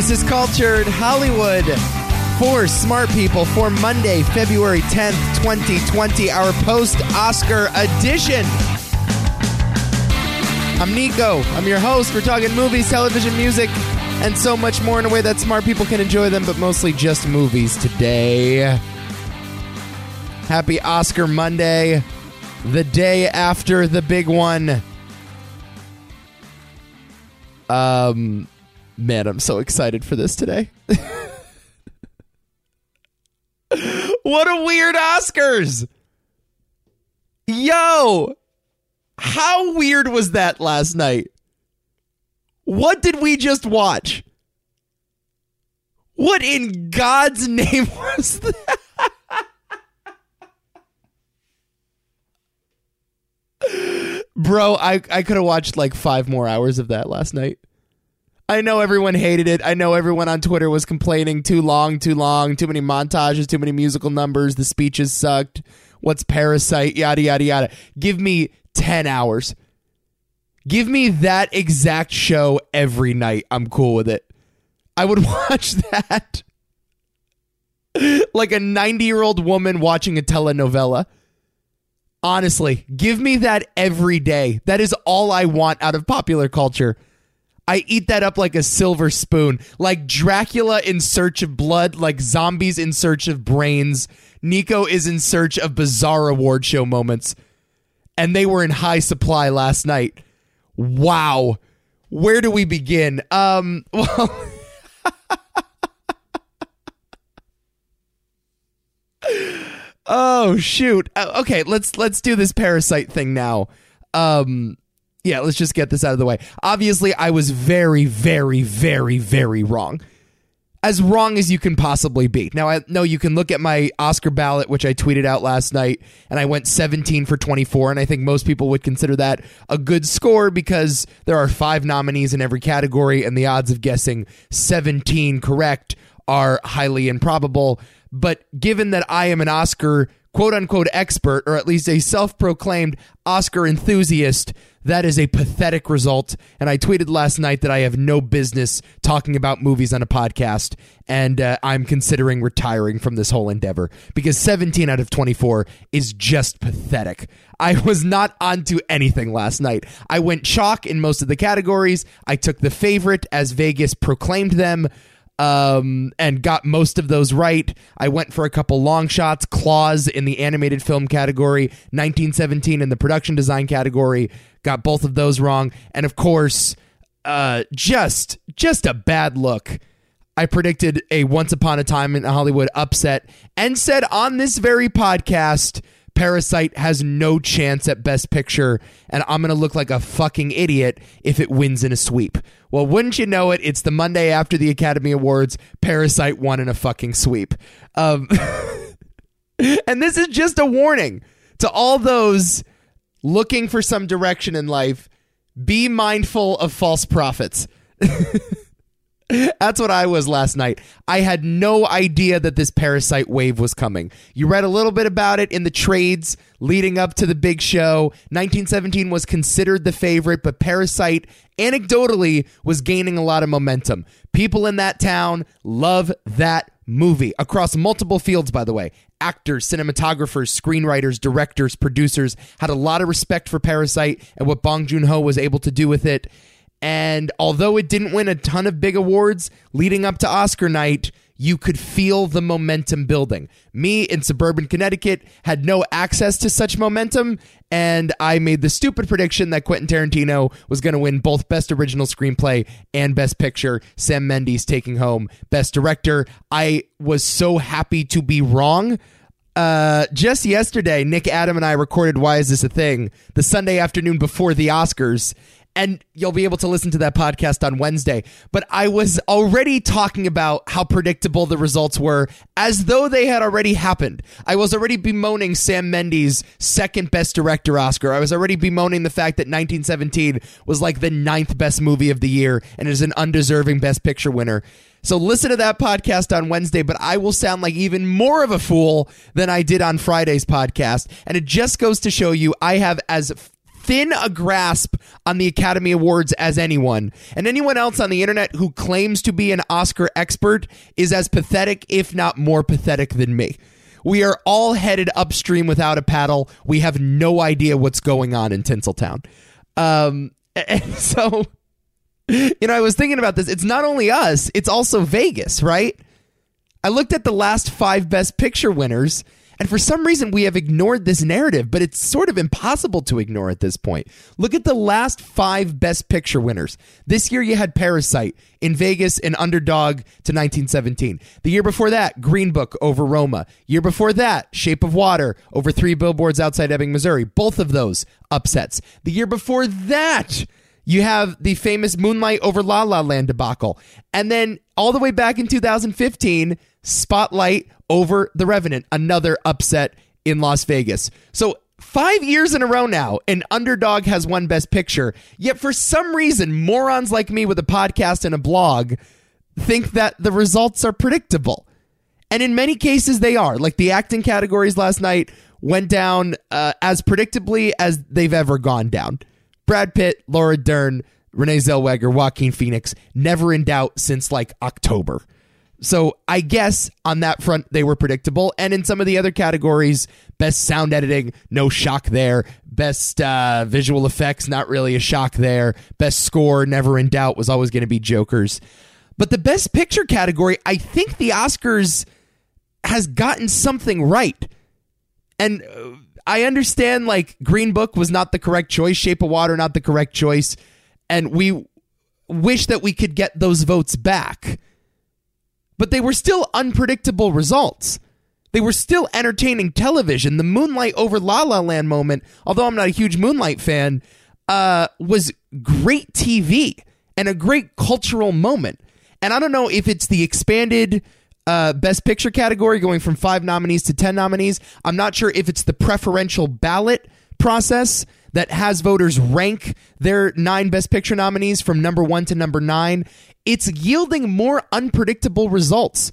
This is Cultured Hollywood for smart people for Monday, February 10th, 2020, our post Oscar edition. I'm Nico. I'm your host. We're talking movies, television, music, and so much more in a way that smart people can enjoy them, but mostly just movies today. Happy Oscar Monday, the day after the big one. Um, man, I'm so excited for this today. what a weird Oscars! Yo, how weird was that last night? What did we just watch? What in God's name was that? Bro, I, I could have watched like five more hours of that last night. I know everyone hated it. I know everyone on Twitter was complaining too long, too long, too many montages, too many musical numbers, the speeches sucked. What's Parasite? Yada, yada, yada. Give me 10 hours. Give me that exact show every night. I'm cool with it. I would watch that like a 90 year old woman watching a telenovela. Honestly, give me that every day. That is all I want out of popular culture. I eat that up like a silver spoon. Like Dracula in search of blood, like zombies in search of brains. Nico is in search of bizarre award show moments. And they were in high supply last night. Wow. Where do we begin? Um, well. Oh shoot. Uh, okay, let's let's do this parasite thing now. Um yeah, let's just get this out of the way. Obviously, I was very very very very wrong. As wrong as you can possibly be. Now, I know you can look at my Oscar ballot, which I tweeted out last night, and I went 17 for 24, and I think most people would consider that a good score because there are five nominees in every category, and the odds of guessing 17 correct are highly improbable. But given that I am an Oscar quote unquote expert, or at least a self proclaimed Oscar enthusiast, that is a pathetic result. And I tweeted last night that I have no business talking about movies on a podcast, and uh, I'm considering retiring from this whole endeavor because 17 out of 24 is just pathetic. I was not onto anything last night. I went chalk in most of the categories. I took the favorite as Vegas proclaimed them um, and got most of those right. I went for a couple long shots, Klaus in the animated film category, 1917 in the production design category, got both of those wrong, and of course, uh, just just a bad look. I predicted a Once Upon a Time in Hollywood upset and said on this very podcast Parasite has no chance at Best Picture, and I'm going to look like a fucking idiot if it wins in a sweep. Well, wouldn't you know it? It's the Monday after the Academy Awards. Parasite won in a fucking sweep. Um, and this is just a warning to all those looking for some direction in life be mindful of false prophets. That's what I was last night. I had no idea that this parasite wave was coming. You read a little bit about it in the trades leading up to the big show. 1917 was considered the favorite, but Parasite anecdotally was gaining a lot of momentum. People in that town love that movie across multiple fields, by the way. Actors, cinematographers, screenwriters, directors, producers had a lot of respect for Parasite and what Bong Joon Ho was able to do with it. And although it didn't win a ton of big awards leading up to Oscar night, you could feel the momentum building. Me in suburban Connecticut had no access to such momentum, and I made the stupid prediction that Quentin Tarantino was going to win both Best Original Screenplay and Best Picture. Sam Mendes taking home Best Director. I was so happy to be wrong. Uh, just yesterday, Nick Adam and I recorded Why Is This a Thing? the Sunday afternoon before the Oscars and you'll be able to listen to that podcast on Wednesday. But I was already talking about how predictable the results were as though they had already happened. I was already bemoaning Sam Mendes' second best director Oscar. I was already bemoaning the fact that 1917 was like the ninth best movie of the year and is an undeserving best picture winner. So listen to that podcast on Wednesday, but I will sound like even more of a fool than I did on Friday's podcast. And it just goes to show you I have as thin a grasp on the Academy Awards as anyone, and anyone else on the internet who claims to be an Oscar expert is as pathetic, if not more pathetic, than me. We are all headed upstream without a paddle. We have no idea what's going on in Tinseltown. Um, and so, you know, I was thinking about this. It's not only us, it's also Vegas, right? I looked at the last five Best Picture winners, and for some reason, we have ignored this narrative, but it's sort of impossible to ignore at this point. Look at the last five Best Picture winners. This year, you had Parasite in Vegas, an underdog to 1917. The year before that, Green Book over Roma. Year before that, Shape of Water over three billboards outside Ebbing, Missouri. Both of those upsets. The year before that, you have the famous Moonlight over La La Land debacle. And then all the way back in 2015, Spotlight over The Revenant, another upset in Las Vegas. So five years in a row now, an underdog has won Best Picture. Yet for some reason, morons like me with a podcast and a blog think that the results are predictable. And in many cases, they are. Like the acting categories last night went down uh, as predictably as they've ever gone down. Brad Pitt, Laura Dern, Renee Zellweger, Joaquin Phoenix, never in doubt since like October. So I guess on that front they were predictable, and in some of the other categories, best sound editing, no shock there. Best uh, visual effects, not really a shock there. Best score, never in doubt, was always going to be Joker's. But the best picture category, I think the Oscars has gotten something right, and uh, I understand like Green Book was not the correct choice, Shape of Water not the correct choice, and we wish that we could get those votes back but they were still unpredictable results. They were still entertaining television. The Moonlight over La La Land moment, although I'm not a huge Moonlight fan, uh, was great TV and a great cultural moment. And I don't know if it's the expanded uh, Best Picture category going from five nominees to 10 nominees. I'm not sure if it's the preferential ballot process that has voters rank their nine Best Picture nominees from number one to number nine it's yielding more unpredictable results.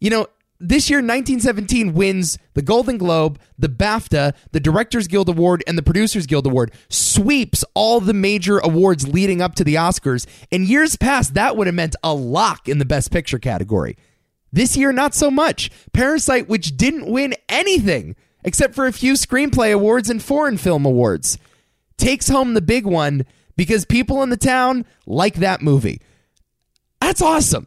You know, this year 1917 wins the Golden Globe, the BAFTA, the Directors Guild Award and the Producers Guild Award. Sweeps all the major awards leading up to the Oscars. In years past that would have meant a lock in the best picture category. This year not so much. Parasite which didn't win anything except for a few screenplay awards and foreign film awards takes home the big one because people in the town like that movie. That's awesome.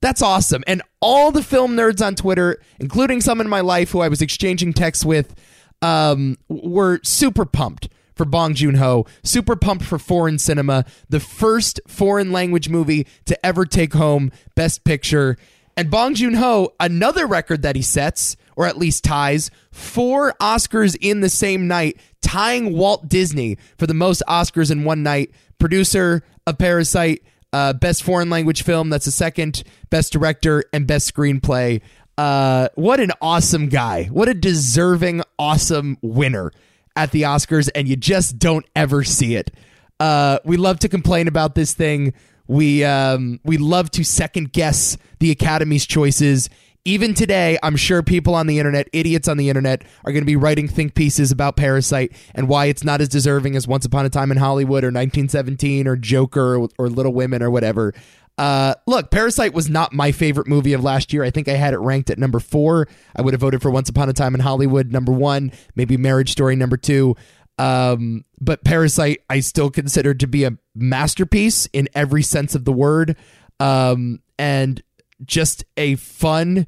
That's awesome. And all the film nerds on Twitter, including some in my life who I was exchanging texts with, um, were super pumped for Bong Joon Ho, super pumped for foreign cinema, the first foreign language movie to ever take home Best Picture. And Bong Joon Ho, another record that he sets, or at least ties, four Oscars in the same night, tying Walt Disney for the most Oscars in one night. Producer of Parasite, uh, best foreign language film, that's the second, best director, and best screenplay. Uh, what an awesome guy. What a deserving, awesome winner at the Oscars, and you just don't ever see it. Uh, we love to complain about this thing we um, we love to second guess the Academy's choices. Even today, I'm sure people on the internet, idiots on the internet, are going to be writing think pieces about Parasite and why it's not as deserving as Once Upon a Time in Hollywood or 1917 or Joker or, or Little Women or whatever. Uh, look, Parasite was not my favorite movie of last year. I think I had it ranked at number four. I would have voted for Once Upon a Time in Hollywood number one, maybe Marriage Story number two. Um, but Parasite, I still consider to be a masterpiece in every sense of the word, um, and just a fun,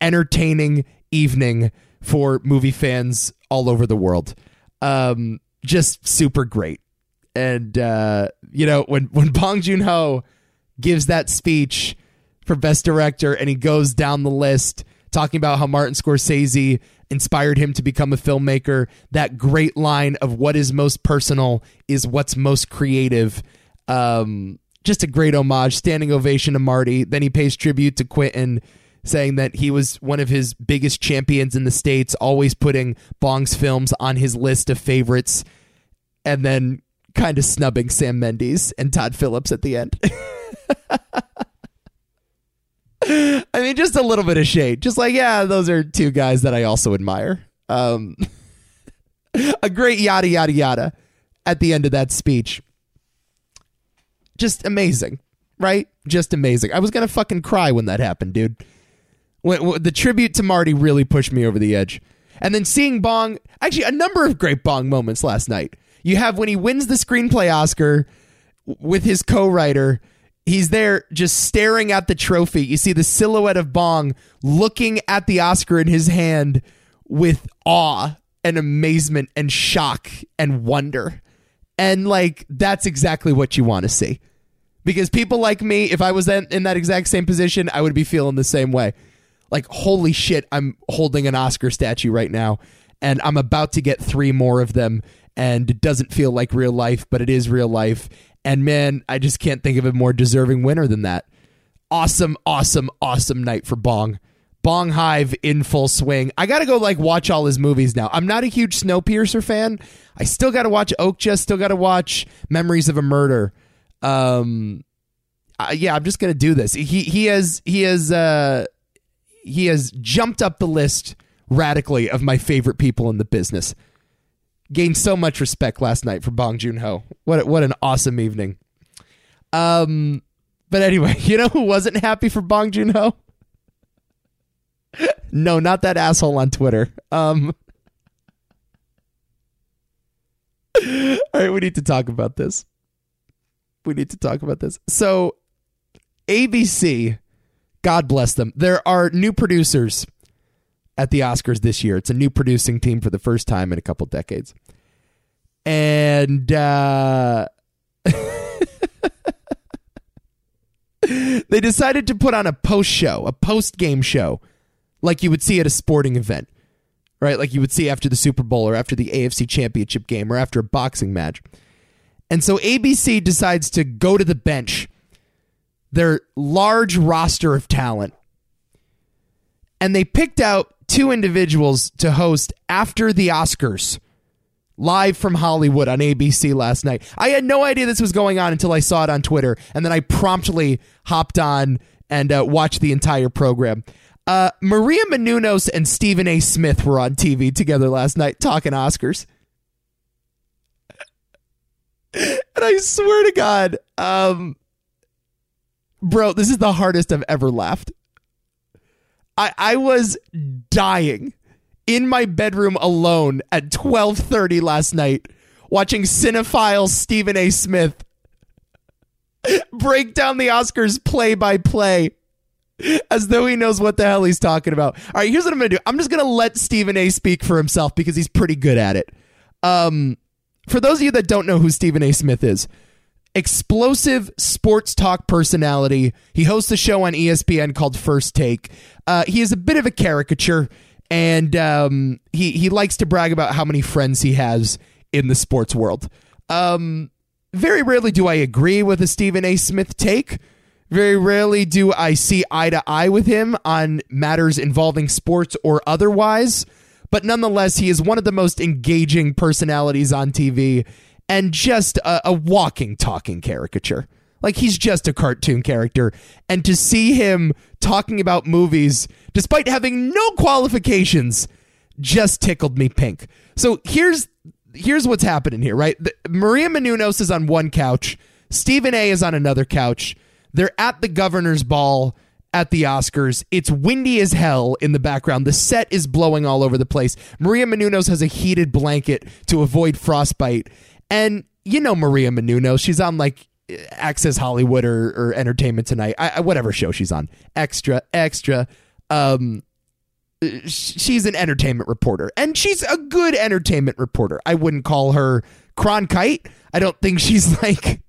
entertaining evening for movie fans all over the world. Um, just super great. And uh, you know, when when Bong Joon Ho gives that speech for best director and he goes down the list talking about how Martin Scorsese inspired him to become a filmmaker. That great line of what is most personal is what's most creative. Um, just a great homage, standing ovation to Marty. Then he pays tribute to Quentin, saying that he was one of his biggest champions in the States, always putting Bong's films on his list of favorites, and then kind of snubbing Sam Mendes and Todd Phillips at the end. I mean, just a little bit of shade. Just like, yeah, those are two guys that I also admire. Um, a great yada yada yada at the end of that speech. Just amazing, right? Just amazing. I was gonna fucking cry when that happened, dude. When, when- the tribute to Marty really pushed me over the edge. And then seeing Bong, actually, a number of great Bong moments last night. You have when he wins the screenplay Oscar with his co-writer. He's there just staring at the trophy. You see the silhouette of Bong looking at the Oscar in his hand with awe and amazement and shock and wonder. And like that's exactly what you want to see. Because people like me, if I was in, that exact same position, I would be feeling the same way. Like, holy shit, I'm holding an Oscar statue right now, and I'm about to get three more of them, and it doesn't feel like real life, but it is real life. And man, I just can't think of a more deserving winner than that. Awesome, awesome, awesome night for Bong. Bong Hive in full swing. I gotta go like watch all his movies now. I'm not a huge Snowpiercer fan. I still gotta watch Okja. Still gotta watch Memories of a Murder. Um, uh, yeah, I'm just gonna do this. He he has he has uh he has jumped up the list radically of my favorite people in the business. Gained so much respect last night for Bong Joon Ho. What what an awesome evening. Um, but anyway, you know who wasn't happy for Bong Joon Ho? no, not that asshole on Twitter. Um. All right, we need to talk about this. We need to talk about this. So, ABC, God bless them. There are new producers at the Oscars this year. It's a new producing team for the first time in a couple decades. And uh, they decided to put on a post show, a post game show, like you would see at a sporting event, right? Like you would see after the Super Bowl or after the AFC Championship game or after a boxing match. And so ABC decides to go to the bench, their large roster of talent, and they picked out two individuals to host after the Oscars live from Hollywood on ABC last night. I had no idea this was going on until I saw it on Twitter, and then I promptly hopped on and uh, watched the entire program. Uh, Maria Menounos and Stephen A. Smith were on TV together last night talking Oscars. And I swear to God, um, bro, this is the hardest I've ever laughed. I I was dying in my bedroom alone at 12:30 last night watching cinephile Stephen A. Smith break down the Oscars play by play as though he knows what the hell he's talking about. All right, here's what I'm going to do. I'm just going to let Stephen A speak for himself because he's pretty good at it. Um for those of you that don't know who Stephen A. Smith is, explosive sports talk personality. He hosts a show on ESPN called First Take. Uh, he is a bit of a caricature, and um, he he likes to brag about how many friends he has in the sports world. Um, very rarely do I agree with a Stephen A. Smith take. Very rarely do I see eye to eye with him on matters involving sports or otherwise. But nonetheless, he is one of the most engaging personalities on TV and just a, a walking, talking caricature. Like he's just a cartoon character. And to see him talking about movies, despite having no qualifications, just tickled me pink. So here's here's what's happening here, right? The, Maria Menounos is on one couch, Stephen A is on another couch. They're at the governor's ball at the Oscars. It's windy as hell in the background. The set is blowing all over the place. Maria Menounos has a heated blanket to avoid frostbite. And you know Maria Menounos, she's on like Access Hollywood or, or Entertainment Tonight, I, I, whatever show she's on. Extra, extra. Um, she's an entertainment reporter and she's a good entertainment reporter. I wouldn't call her Cronkite. I don't think she's like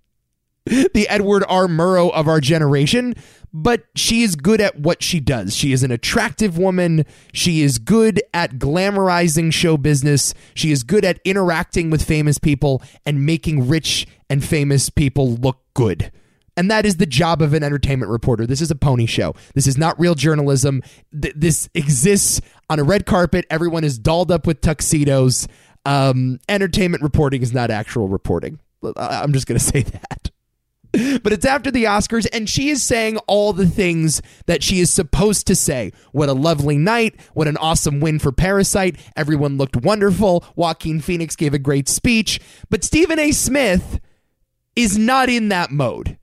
the Edward R. Murrow of our generation, but she is good at what she does. She is an attractive woman. She is good at glamorizing show business. She is good at interacting with famous people and making rich and famous people look good. And that is the job of an entertainment reporter. This is a pony show. This is not real journalism. Th- this exists on a red carpet. Everyone is dolled up with tuxedos. Um, entertainment reporting is not actual reporting. I'm just going to say that. But it's after the Oscars, and she is saying all the things that she is supposed to say. What a lovely night. What an awesome win for Parasite. Everyone looked wonderful. Joaquin Phoenix gave a great speech. But Stephen A. Smith is not in that mode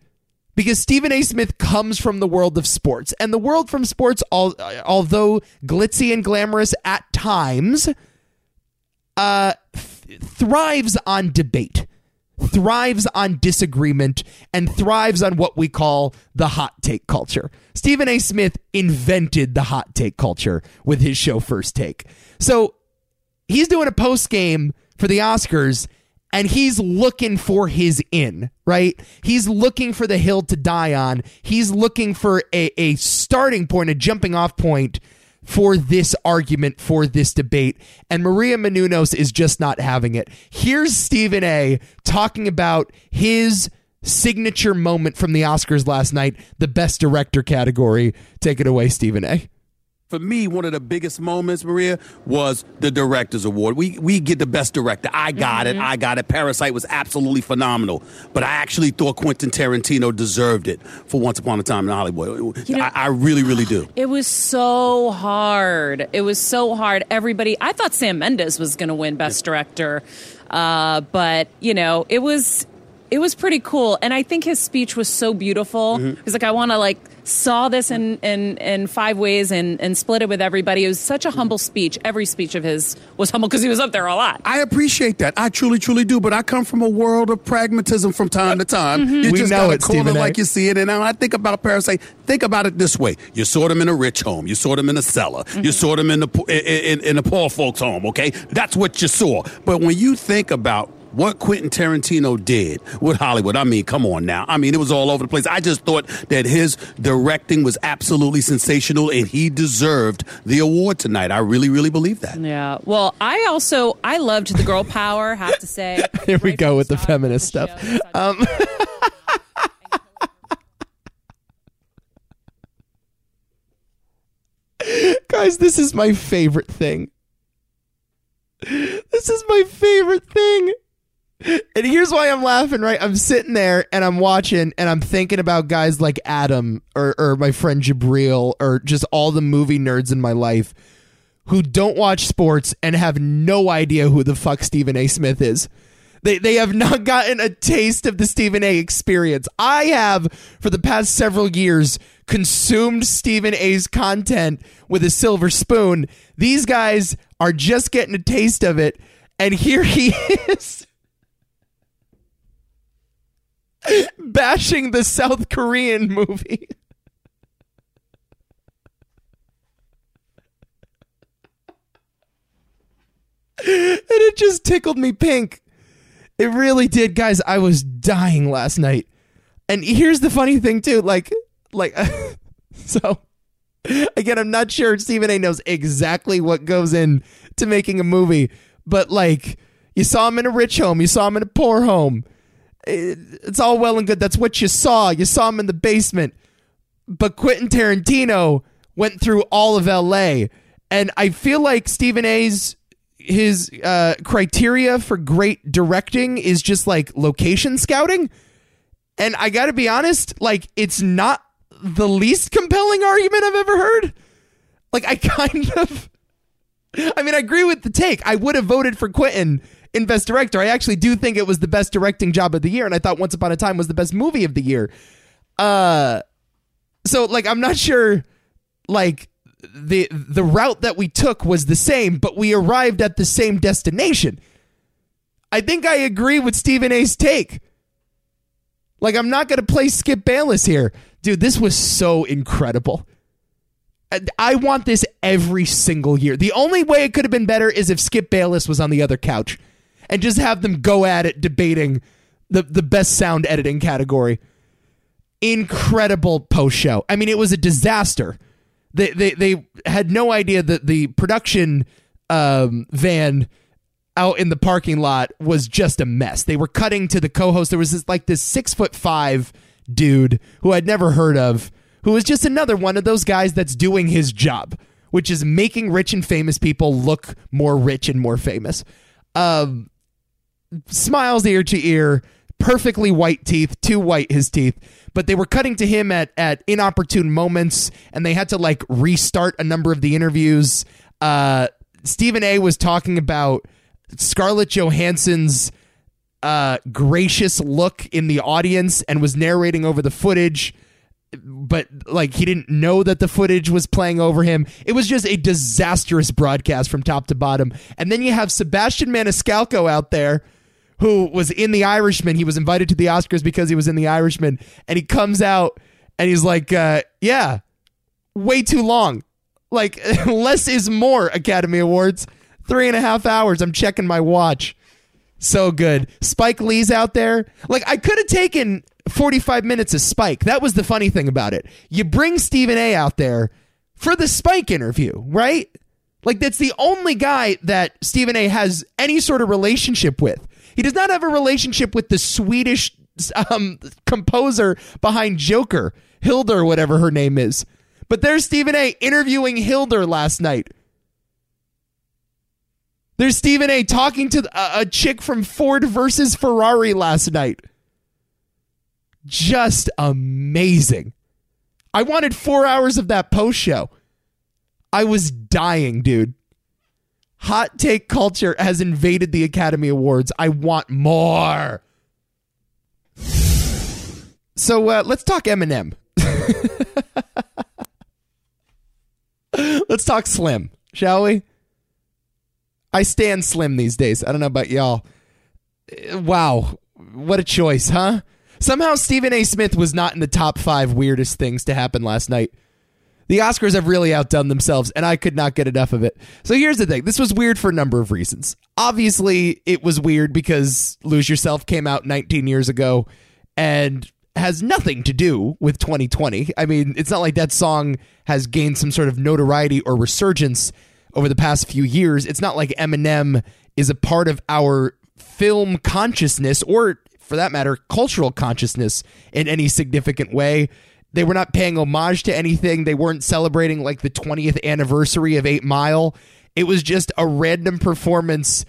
because Stephen A. Smith comes from the world of sports. And the world from sports, although glitzy and glamorous at times, uh, th- thrives on debate thrives on disagreement and thrives on what we call the hot take culture. Stephen A. Smith invented the hot take culture with his show First Take. So he's doing a post game for the Oscars and he's looking for his in, right? He's looking for the hill to die on. He's looking for a, a starting point, a jumping off point for this argument, for this debate. And Maria Menounos is just not having it. Here's Stephen A talking about his signature moment from the Oscars last night, the best director category. Take it away, Stephen A for me, one of the biggest moments, Maria, was the Directors Award. We we get the best director. I got mm-hmm. it. I got it. Parasite was absolutely phenomenal, but I actually thought Quentin Tarantino deserved it for Once Upon a Time in Hollywood. You know, I, I, really, really do. It was so hard. It was so hard. Everybody, I thought Sam Mendes was going to win Best Director, uh, but you know, it was it was pretty cool, and I think his speech was so beautiful. Mm-hmm. He's like, I want to like saw this in, in, in five ways and, and split it with everybody. It was such a humble speech. Every speech of his was humble because he was up there a lot. I appreciate that. I truly, truly do. But I come from a world of pragmatism from time to time. Mm-hmm. You we just know it, call it like you see it. And I think about Parasite. Think about it this way: you saw them in a rich home, you saw them in a cellar, mm-hmm. you saw them in the in, in, in a poor folks' home. Okay, that's what you saw. But when you think about what Quentin Tarantino did with Hollywood. I mean, come on now. I mean, it was all over the place. I just thought that his directing was absolutely sensational and he deserved the award tonight. I really, really believe that. Yeah. Well, I also I loved the girl power, have to say. Here we go with the feminist stuff. Um, Guys, this is my favorite thing. This is my favorite thing. And here's why I'm laughing, right? I'm sitting there and I'm watching and I'm thinking about guys like Adam or, or my friend Jabril or just all the movie nerds in my life who don't watch sports and have no idea who the fuck Stephen A. Smith is. They, they have not gotten a taste of the Stephen A experience. I have, for the past several years, consumed Stephen A's content with a silver spoon. These guys are just getting a taste of it. And here he is bashing the South Korean movie. and it just tickled me pink. It really did, guys. I was dying last night. And here's the funny thing too, like like so again, I'm not sure Stephen A knows exactly what goes in to making a movie, but like you saw him in a rich home, you saw him in a poor home it's all well and good. That's what you saw. You saw him in the basement. But Quentin Tarantino went through all of LA. And I feel like Stephen A's his uh, criteria for great directing is just like location scouting. And I got to be honest, like it's not the least compelling argument I've ever heard. Like I kind of I mean, I agree with the take. I would have voted for Quentin in Best Director. I actually do think it was the best directing job of the year, and I thought Once Upon a Time was the best movie of the year. Uh, so like I'm not sure, like the the route that we took was the same, but we arrived at the same destination. I think I agree with Stephen A's take. Like I'm not going to play Skip Bayless here, dude. This was so incredible. I want this every single year. The only way it could have been better is if Skip Bayless was on the other couch and just have them go at it debating the, the best sound editing category. Incredible post show. I mean, it was a disaster. They, they, they had no idea that the production um, van out in the parking lot was just a mess. They were cutting to the co host. There was this, like this six foot five dude who I'd never heard of who was just another one of those guys that's doing his job, which is making rich and famous people look more rich and more famous. Um, smiles ear to ear, perfectly white teeth, too white his teeth, but they were cutting to him at at inopportune moments, and they had to like restart a number of the interviews. Uh, Stephen A. was talking about Scarlett Johansson's uh, gracious look in the audience and was narrating over the footage but like he didn't know that the footage was playing over him. It was just a disastrous broadcast from top to bottom. And then you have Sebastian Maniscalco out there who was in The Irishman. He was invited to the Oscars because he was in The Irishman. And he comes out and he's like, uh, yeah, way too long. Like, less is more, Academy Awards. Three and a half hours. I'm checking my watch. So good. Spike Lee's out there. Like, I could have taken 45 minutes of Spike. That was the funny thing about it. You bring Stephen A out there for the Spike interview, right? Like, that's the only guy that Stephen A has any sort of relationship with. He does not have a relationship with the Swedish um, composer behind Joker, Hilda, whatever her name is. But there's Stephen A interviewing Hilda last night. There's Stephen A talking to a, a chick from Ford versus Ferrari last night. Just amazing. I wanted four hours of that post show. I was dying, dude. Hot take culture has invaded the Academy Awards. I want more. So uh, let's talk Eminem. let's talk Slim, shall we? I stand Slim these days. I don't know about y'all. Uh, Wow, what a choice, huh? Somehow Stephen A. Smith was not in the top five weirdest things to happen last night. The Oscars have really outdone themselves, and I could not get enough of it. So here's the thing this was weird for a number of reasons. Obviously, it was weird because Lose Yourself came out 19 years ago and has nothing to do with 2020. I mean, it's not like that song has gained some sort of notoriety or resurgence over the past few years. It's not like Eminem is a part of our film consciousness or, for that matter, cultural consciousness in any significant way. They were not paying homage to anything. They weren't celebrating like the 20th anniversary of 8 Mile. It was just a random performance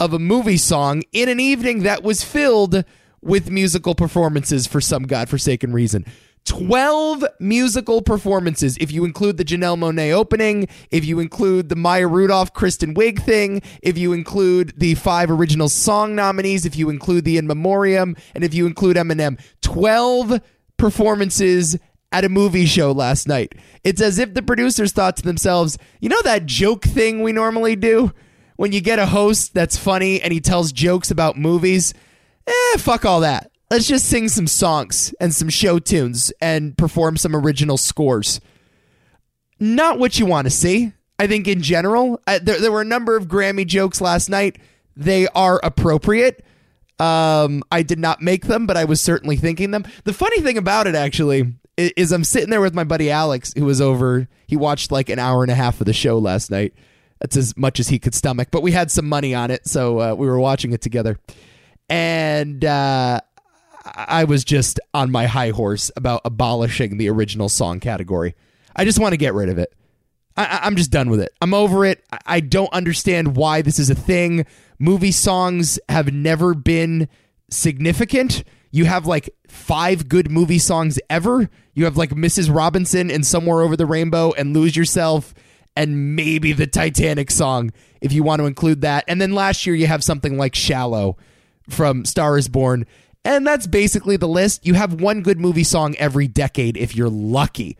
of a movie song in an evening that was filled with musical performances for some godforsaken reason. 12 musical performances, if you include the Janelle Monáe opening, if you include the Maya Rudolph Kristen Wiig thing, if you include the five original song nominees, if you include the In Memoriam, and if you include Eminem. 12 performances at a movie show last night. It's as if the producers thought to themselves, you know that joke thing we normally do? When you get a host that's funny and he tells jokes about movies? Eh, fuck all that. Let's just sing some songs and some show tunes and perform some original scores. Not what you want to see. I think in general, uh, there, there were a number of Grammy jokes last night. They are appropriate. Um, I did not make them, but I was certainly thinking them. The funny thing about it, actually, i- is I'm sitting there with my buddy Alex, who was over. He watched like an hour and a half of the show last night. That's as much as he could stomach, but we had some money on it, so uh, we were watching it together. And uh, I was just on my high horse about abolishing the original song category. I just want to get rid of it. I- I'm just done with it. I'm over it. I don't understand why this is a thing. Movie songs have never been significant. You have like five good movie songs ever. You have like Mrs. Robinson and Somewhere Over the Rainbow and Lose Yourself and maybe the Titanic song if you want to include that. And then last year you have something like Shallow from Star is Born. And that's basically the list. You have one good movie song every decade if you're lucky.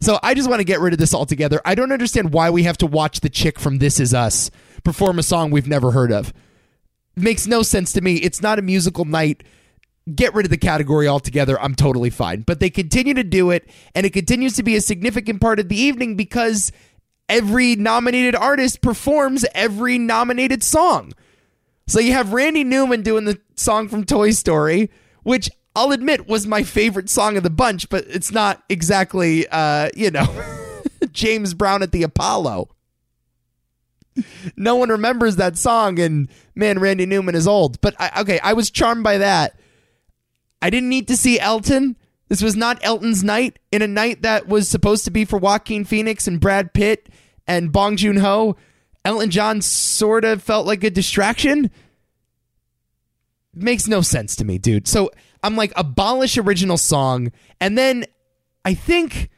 So I just want to get rid of this altogether. I don't understand why we have to watch the chick from This Is Us perform a song we've never heard of. Makes no sense to me. It's not a musical night. Get rid of the category altogether. I'm totally fine. But they continue to do it, and it continues to be a significant part of the evening because every nominated artist performs every nominated song. So you have Randy Newman doing the song from Toy Story, which I'll admit was my favorite song of the bunch, but it's not exactly, uh, you know, James Brown at the Apollo. No one remembers that song, and man, Randy Newman is old. But I, okay, I was charmed by that. I didn't need to see Elton. This was not Elton's night in a night that was supposed to be for Joaquin Phoenix and Brad Pitt and Bong Joon Ho. Elton John sort of felt like a distraction. makes no sense to me, dude. So I'm like, abolish original song. And then I think,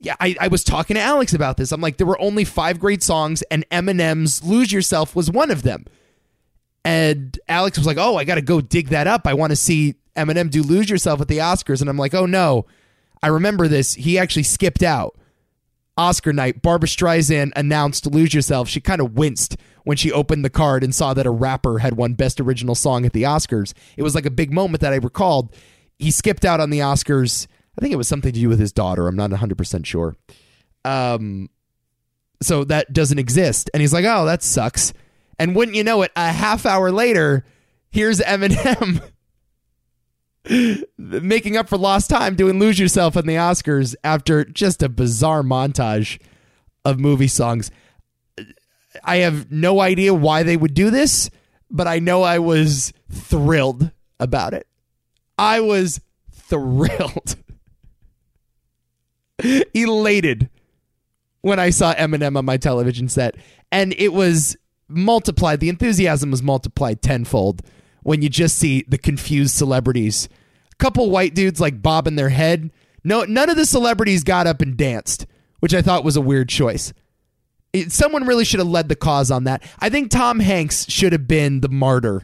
yeah, I, I was talking to Alex about this. I'm like, there were only five great songs, and Eminem's Lose Yourself was one of them. And Alex was like, oh, I got to go dig that up. I want to see Eminem do Lose Yourself at the Oscars. And I'm like, oh, no. I remember this. He actually skipped out. Oscar night, Barbra Streisand announced Lose Yourself. She kind of winced when she opened the card and saw that a rapper had won Best Original Song at the Oscars. It was like a big moment that I recalled. He skipped out on the Oscars. I think it was something to do with his daughter. I'm not 100% sure. Um, so that doesn't exist. And he's like, oh, that sucks. And wouldn't you know it, a half hour later, here's Eminem making up for lost time doing Lose Yourself in the Oscars after just a bizarre montage of movie songs. I have no idea why they would do this, but I know I was thrilled about it. I was thrilled. Elated when I saw Eminem on my television set. And it was multiplied, the enthusiasm was multiplied tenfold when you just see the confused celebrities. A couple white dudes like bobbing their head. No, none of the celebrities got up and danced, which I thought was a weird choice. It, someone really should have led the cause on that. I think Tom Hanks should have been the martyr,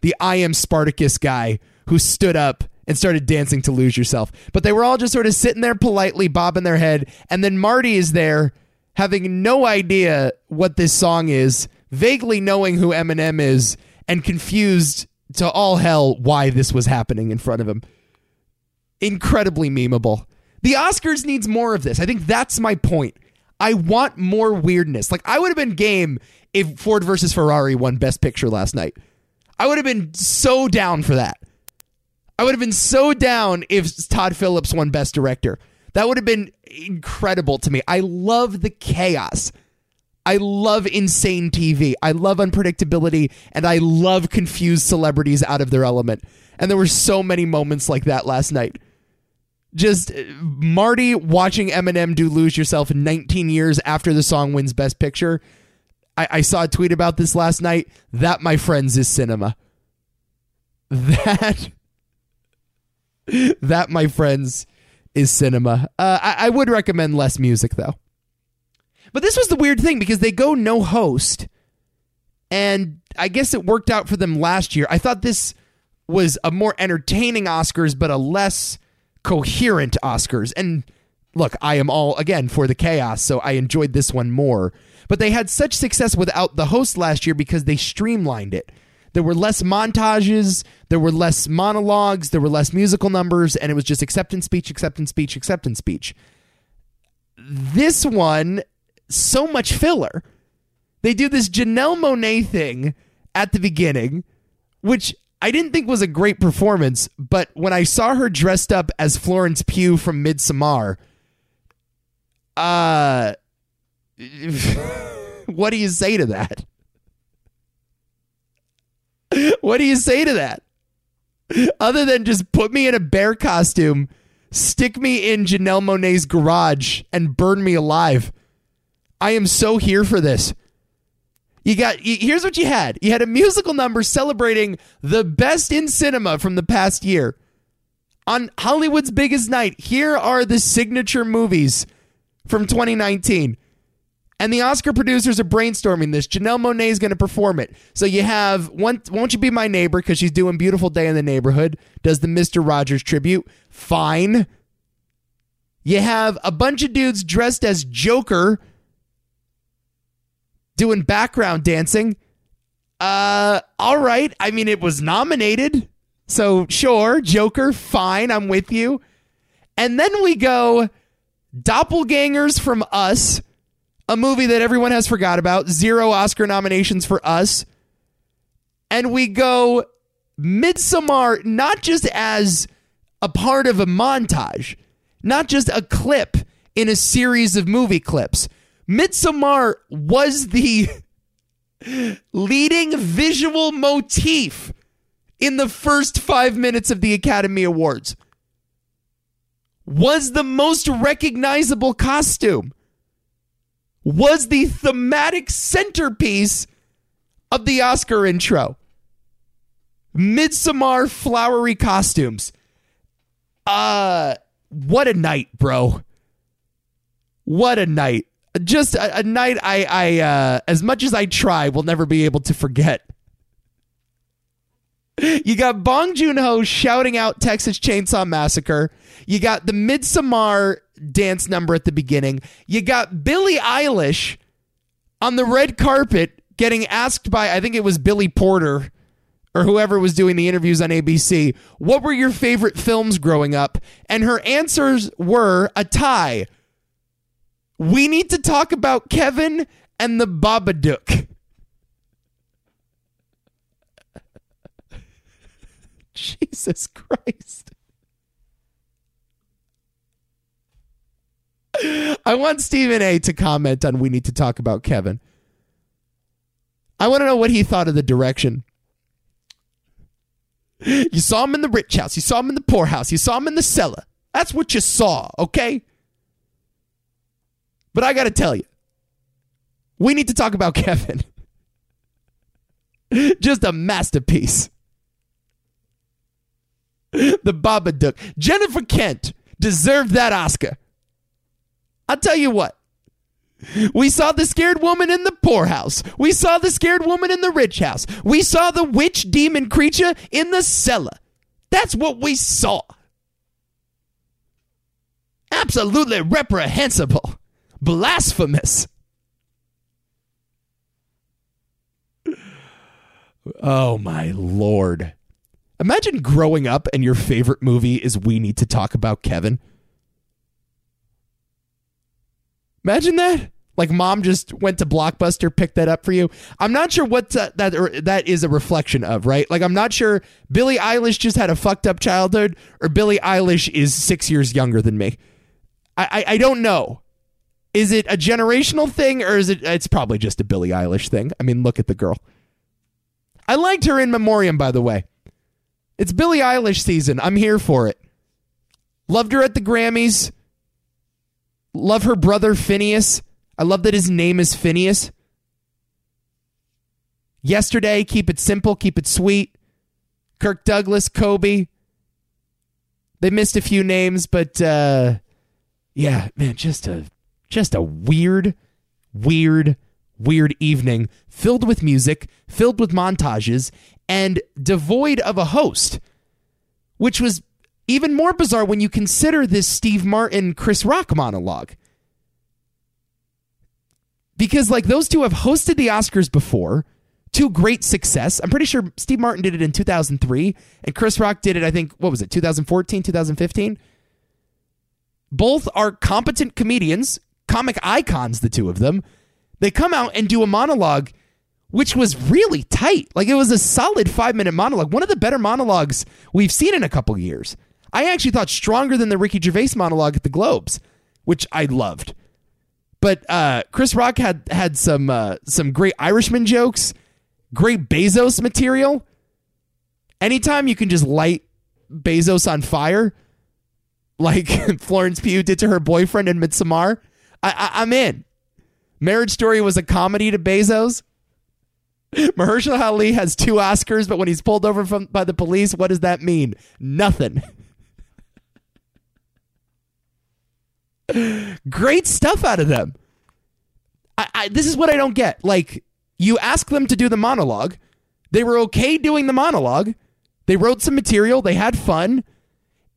the I am Spartacus guy who stood up and started dancing to lose yourself. But they were all just sort of sitting there politely, bobbing their head. And then Marty is there having no idea what this song is, vaguely knowing who Eminem is, and confused to all hell why this was happening in front of him. Incredibly memeable. The Oscars needs more of this. I think that's my point. I want more weirdness. Like I would have been game if Ford versus Ferrari won Best Picture last night. I would have been so down for that. I would have been so down if Todd Phillips won Best Director. That would have been incredible to me. I love the chaos. I love insane TV. I love unpredictability and I love confused celebrities out of their element. And there were so many moments like that last night. Just uh, Marty watching Eminem do Lose Yourself 19 years after the song wins Best Picture. I, I saw a tweet about this last night. That, my friends, is cinema. That, that, my friends, is cinema. Uh, I, I would recommend less music, though. But this was the weird thing because they go no host. And I guess it worked out for them last year. I thought this was a more entertaining Oscars, but a less coherent Oscars. And look, I am all, again, for the chaos, so I enjoyed this one more. But they had such success without the host last year because they streamlined it. There were less montages, there were less monologues, there were less musical numbers, and it was just acceptance speech, acceptance speech, acceptance speech. This one so much filler. They do this Janelle Monáe thing at the beginning, which I didn't think was a great performance, but when I saw her dressed up as Florence Pugh from Midsommar, uh what do you say to that? What do you say to that? Other than just put me in a bear costume, stick me in Janelle Monáe's garage, and burn me alive. I am so here for this. You got here's what you had. You had a musical number celebrating the best in cinema from the past year. On Hollywood's biggest night, here are the signature movies from 2019. And the Oscar producers are brainstorming this. Janelle Monáe is going to perform it. So you have one, Won't You Be My Neighbor because she's doing Beautiful Day in the Neighborhood, does the Mr. Rogers tribute. Fine. You have a bunch of dudes dressed as Joker doing background dancing. Uh, all right. I mean, it was nominated. So, sure, Joker, fine. I'm with you. And then we go Doppelgangers from Us, a movie that everyone has forgot about. Zero Oscar nominations for Us. And we go Midsommar, not just as a part of a montage, not just a clip in a series of movie clips Midsommar was the leading visual motif in the first five minutes of the Academy Awards. Was the most recognizable costume. Was the thematic centerpiece of the Oscar intro. Midsommar flowery costumes. Uh, what a night, bro. What a night. Just a, a night I, I uh, as much as I try, will never be able to forget. You got Bong Joon Ho shouting out Texas Chainsaw Massacre. You got the Midsommar dance number at the beginning. You got Billie Eilish on the red carpet getting asked by, I think it was Billy Porter or whoever was doing the interviews on ABC, what were your favorite films growing up? And her answers were a tie. We need to talk about Kevin and the Babadook. Jesus Christ. I want Stephen A to comment on we need to talk about Kevin. I want to know what he thought of the direction. You saw him in the rich house, you saw him in the poor house, you saw him in the cellar. That's what you saw, okay? But I got to tell you, we need to talk about Kevin. Just a masterpiece. The Babadook. Jennifer Kent deserved that Oscar. I'll tell you what. We saw the scared woman in the poorhouse. We saw the scared woman in the rich house. We saw the witch demon creature in the cellar. That's what we saw. Absolutely reprehensible. Blasphemous. Oh my lord. Imagine growing up and your favorite movie is We Need to Talk About Kevin. Imagine that. Like mom just went to Blockbuster, picked that up for you. I'm not sure what that that, or that is a reflection of, right? Like I'm not sure Billie Eilish just had a fucked up childhood, or Billie Eilish is six years younger than me. I, I, I don't know. Is it a generational thing, or is it? It's probably just a Billie Eilish thing. I mean, look at the girl. I liked her in Memoriam, by the way. It's Billie Eilish season. I'm here for it. Loved her at the Grammys. Love her brother Finneas. I love that his name is Finneas. Yesterday, keep it simple, keep it sweet. Kirk Douglas, Kobe. They missed a few names, but uh, yeah, man, just a just a weird, weird, weird evening filled with music, filled with montages, and devoid of a host, which was even more bizarre when you consider this Steve Martin Chris Rock monologue. Because, like, those two have hosted the Oscars before to great success. I'm pretty sure Steve Martin did it in 2003, and Chris Rock did it, I think, what was it, 2014, 2015? Both are competent comedians, comic icons, the two of them. They come out and do a monologue which was really tight. Like it was a solid five minute monologue, one of the better monologues we've seen in a couple years. I actually thought stronger than the Ricky Gervais monologue at the Globes, which I loved. But uh, Chris Rock had had some uh, some great Irishman jokes, great Bezos material. Anytime you can just light Bezos on fire, like Florence Pugh did to her boyfriend in Midsommar, I, I, I'm in. Marriage Story was a comedy to Bezos. Mahershala Ali has two Oscars, but when he's pulled over from by the police, what does that mean? Nothing. Great stuff out of them. I, I, this is what I don't get. Like, you ask them to do the monologue. They were okay doing the monologue. They wrote some material. They had fun.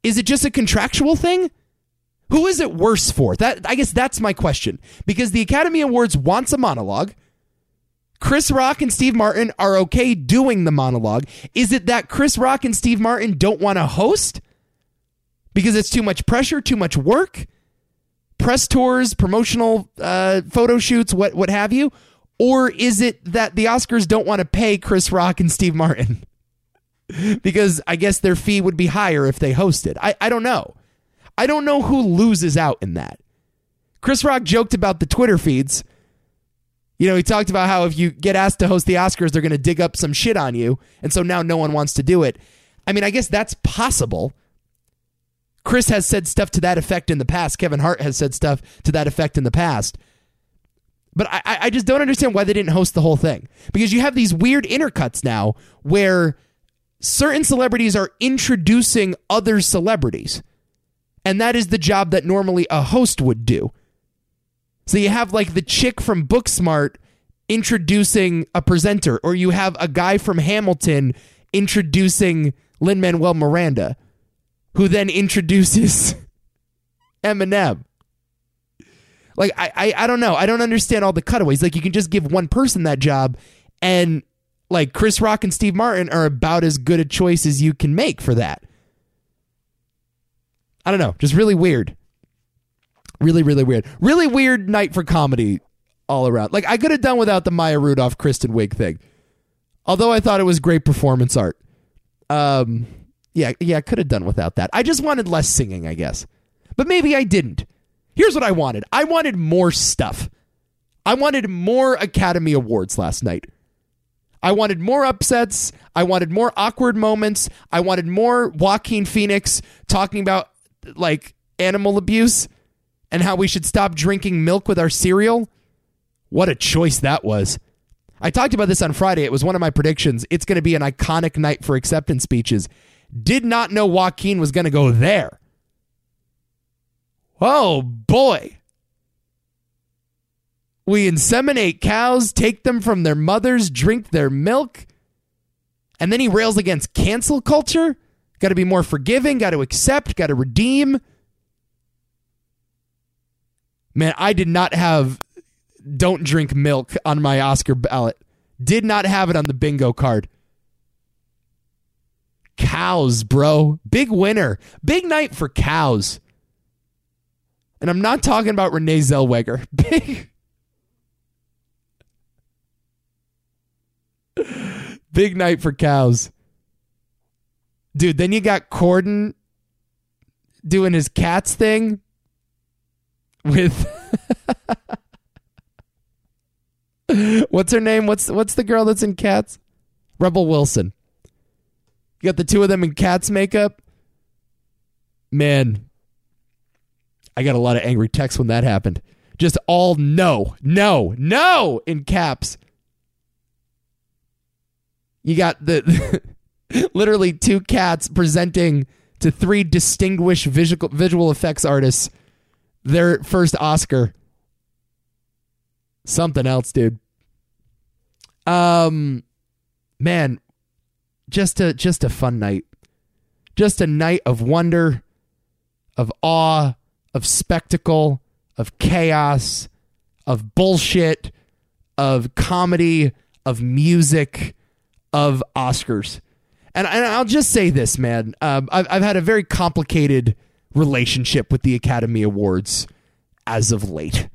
Is it just a contractual thing? Who is it worse for? That I guess that's my question. Because the Academy Awards wants a monologue. Chris Rock and Steve Martin are okay doing the monologue. Is it that Chris Rock and Steve Martin don't want to host because it's too much pressure, too much work? press tours, promotional uh, photo shoots, what what have you? Or is it that the Oscars don't want to pay Chris Rock and Steve Martin? because I guess their fee would be higher if they hosted. I, I don't know. I don't know who loses out in that. Chris Rock joked about the Twitter feeds. You know, he talked about how if you get asked to host the Oscars, they're going to dig up some shit on you. And so now no one wants to do it. I mean, I guess that's possible. Chris has said stuff to that effect in the past. Kevin Hart has said stuff to that effect in the past. But I, I just don't understand why they didn't host the whole thing. Because you have these weird intercuts now where certain celebrities are introducing other celebrities. And that is the job that normally a host would do. So you have like the chick from Booksmart introducing a presenter, or you have a guy from Hamilton introducing Lin Manuel Miranda, who then introduces Eminem. Like I, I I don't know. I don't understand all the cutaways. Like you can just give one person that job and like Chris Rock and Steve Martin are about as good a choice as you can make for that. I don't know. Just really weird. Really, really weird. Really weird night for comedy all around. Like I could have done without the Maya Rudolph Kristen Wiig thing. Although I thought it was great performance art. Um yeah, yeah, I could have done without that. I just wanted less singing, I guess. But maybe I didn't. Here's what I wanted. I wanted more stuff. I wanted more Academy Awards last night. I wanted more upsets. I wanted more awkward moments. I wanted more Joaquin Phoenix talking about like animal abuse and how we should stop drinking milk with our cereal. What a choice that was. I talked about this on Friday. It was one of my predictions. It's going to be an iconic night for acceptance speeches. Did not know Joaquin was going to go there. Oh boy. We inseminate cows, take them from their mothers, drink their milk. And then he rails against cancel culture. Got to be more forgiving, got to accept, got to redeem. Man, I did not have don't drink milk on my Oscar ballot. Did not have it on the bingo card. Cows, bro. Big winner. Big night for cows. And I'm not talking about Renee Zellweger. Big Big night for cows. Dude, then you got Corden doing his cats thing with What's her name? What's what's the girl that's in Cats? Rebel Wilson. You got the two of them in Cats makeup. Man, I got a lot of angry texts when that happened. Just all no, no, no in caps. You got the literally two cats presenting to three distinguished visual visual effects artists their first Oscar. Something else, dude. Um man, just a just a fun night. Just a night of wonder, of awe, of spectacle, of chaos, of bullshit, of comedy, of music, of Oscars. And, and I'll just say this, man. Um, I've, I've had a very complicated relationship with the Academy Awards as of late.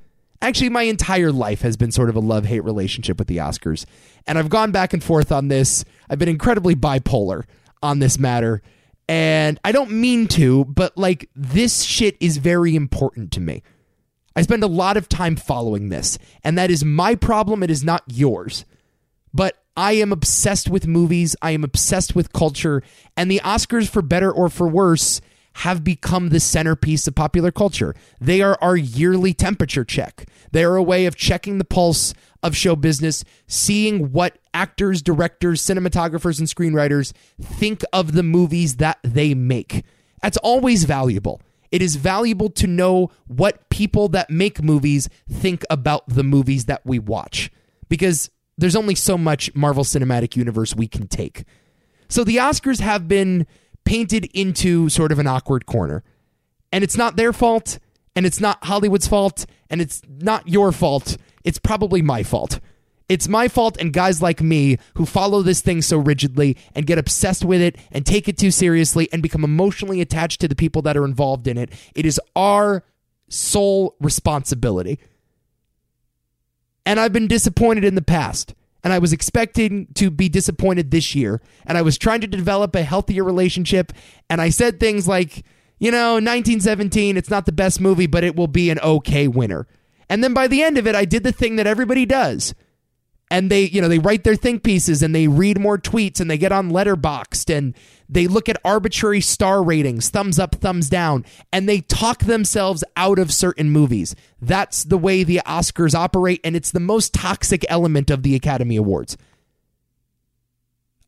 Actually, my entire life has been sort of a love hate relationship with the Oscars. And I've gone back and forth on this. I've been incredibly bipolar on this matter. And I don't mean to, but like this shit is very important to me. I spend a lot of time following this, and that is my problem. It is not yours. But I am obsessed with movies. I am obsessed with culture. And the Oscars, for better or for worse, have become the centerpiece of popular culture. They are our yearly temperature check. They are a way of checking the pulse of show business, seeing what actors, directors, cinematographers, and screenwriters think of the movies that they make. That's always valuable. It is valuable to know what people that make movies think about the movies that we watch because there's only so much Marvel Cinematic Universe we can take. So the Oscars have been painted into sort of an awkward corner. And it's not their fault, and it's not Hollywood's fault, and it's not your fault. It's probably my fault. It's my fault and guys like me who follow this thing so rigidly and get obsessed with it and take it too seriously and become emotionally attached to the people that are involved in it. It is our sole responsibility. And I've been disappointed in the past. And I was expecting to be disappointed this year. And I was trying to develop a healthier relationship. And I said things like, you know, 1917, it's not the best movie, but it will be an okay winner. And then by the end of it, I did the thing that everybody does and they you know they write their think pieces and they read more tweets and they get on Letterboxd and they look at arbitrary star ratings thumbs up thumbs down and they talk themselves out of certain movies that's the way the oscars operate and it's the most toxic element of the academy awards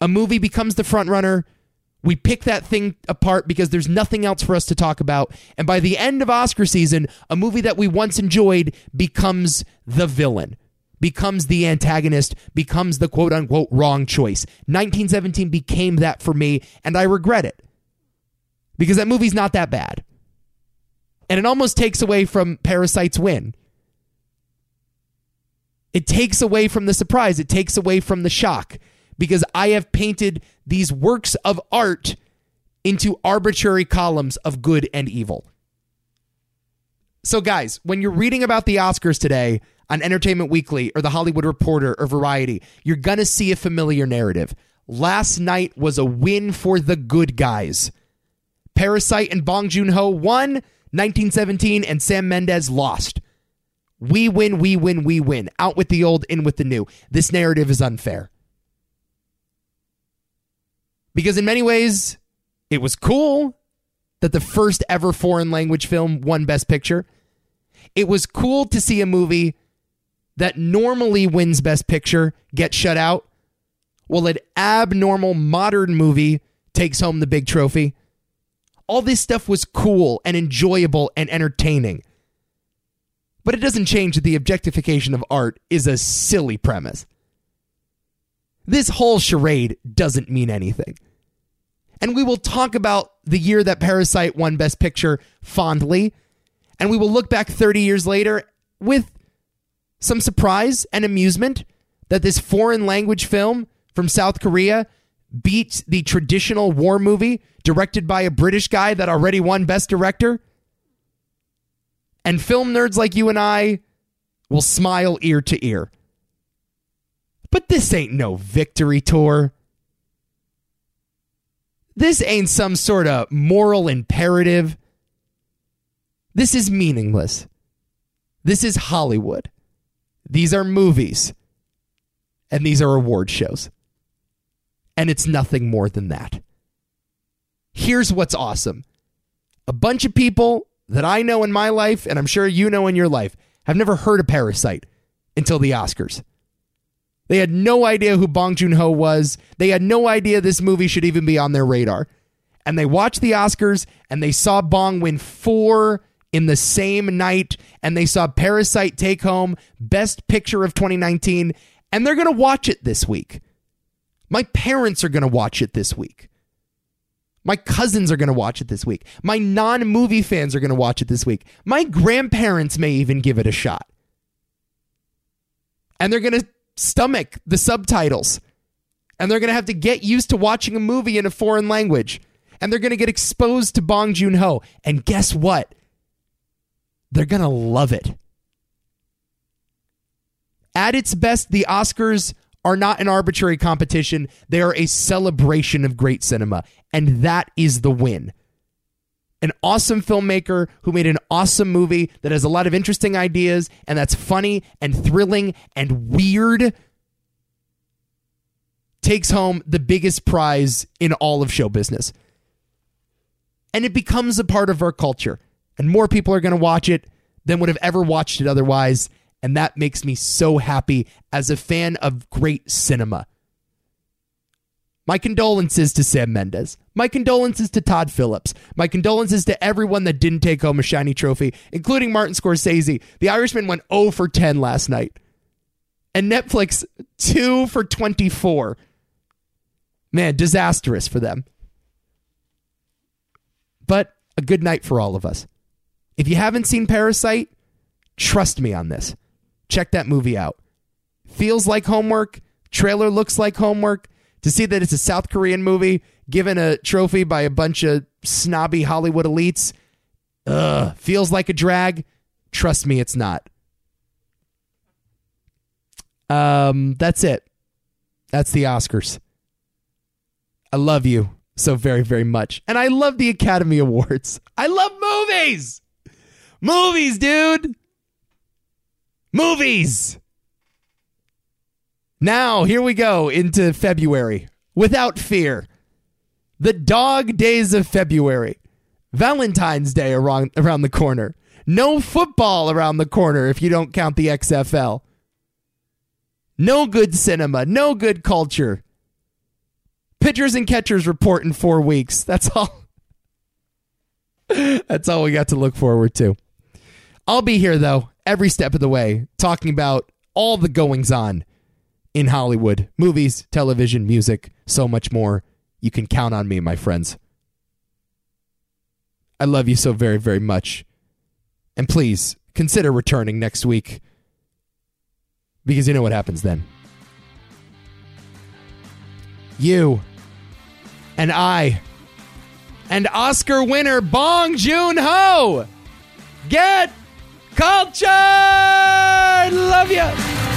A movie becomes the front runner. We pick that thing apart because there's nothing else for us to talk about. And by the end of Oscar season, a movie that we once enjoyed becomes the villain, becomes the antagonist, becomes the quote unquote wrong choice. 1917 became that for me, and I regret it because that movie's not that bad. And it almost takes away from Parasite's win. It takes away from the surprise, it takes away from the shock because I have painted these works of art into arbitrary columns of good and evil. So, guys, when you're reading about the Oscars today on Entertainment Weekly or The Hollywood Reporter or Variety, you're going to see a familiar narrative. Last night was a win for the good guys. Parasite and Bong Joon Ho won, 1917, and Sam Mendes lost. We win, we win, we win. Out with the old, in with the new. This narrative is unfair. Because in many ways, it was cool that the first ever foreign language film won Best Picture. It was cool to see a movie that normally wins Best Picture gets shut out, while an abnormal modern movie takes home the big trophy. All this stuff was cool and enjoyable and entertaining. But it doesn't change that the objectification of art is a silly premise. This whole charade doesn't mean anything. And we will talk about the year that Parasite won Best Picture fondly. And we will look back 30 years later with some surprise and amusement that this foreign language film from South Korea beat the traditional war movie directed by a British guy that already won Best Director. And film nerds like you and I will smile ear to ear. But this ain't no victory tour. This ain't some sort of moral imperative. This is meaningless. This is Hollywood. These are movies. And these are award shows. And it's nothing more than that. Here's what's awesome a bunch of people that I know in my life, and I'm sure you know in your life, have never heard of Parasite until the Oscars. They had no idea who Bong Joon Ho was. They had no idea this movie should even be on their radar. And they watched the Oscars and they saw Bong win four in the same night. And they saw Parasite take home Best Picture of 2019. And they're going to watch it this week. My parents are going to watch it this week. My cousins are going to watch it this week. My non movie fans are going to watch it this week. My grandparents may even give it a shot. And they're going to stomach the subtitles. And they're going to have to get used to watching a movie in a foreign language. And they're going to get exposed to Bong Joon Ho. And guess what? They're going to love it. At its best, the Oscars are not an arbitrary competition. They are a celebration of great cinema. And that is the win. An awesome filmmaker who made an awesome movie that has a lot of interesting ideas and that's funny and thrilling and weird takes home the biggest prize in all of show business. And it becomes a part of our culture. And more people are going to watch it than would have ever watched it otherwise. And that makes me so happy as a fan of great cinema. My condolences to Sam Mendes. My condolences to Todd Phillips. My condolences to everyone that didn't take home a shiny trophy, including Martin Scorsese. The Irishman went 0 for 10 last night. And Netflix 2 for 24. Man, disastrous for them. But a good night for all of us. If you haven't seen Parasite, trust me on this. Check that movie out. Feels like homework. Trailer looks like homework. To see that it's a South Korean movie given a trophy by a bunch of snobby Hollywood elites, ugh, feels like a drag. Trust me, it's not. Um, that's it. That's the Oscars. I love you so very, very much. And I love the Academy Awards. I love movies. Movies, dude. Movies. Now, here we go into February without fear. The dog days of February. Valentine's Day around, around the corner. No football around the corner if you don't count the XFL. No good cinema, no good culture. Pitchers and catchers report in four weeks. That's all. That's all we got to look forward to. I'll be here, though, every step of the way, talking about all the goings on in Hollywood movies, television, music, so much more. You can count on me, my friends. I love you so very, very much. And please consider returning next week because you know what happens then. You and I and Oscar winner Bong Joon Ho get culture. Love you.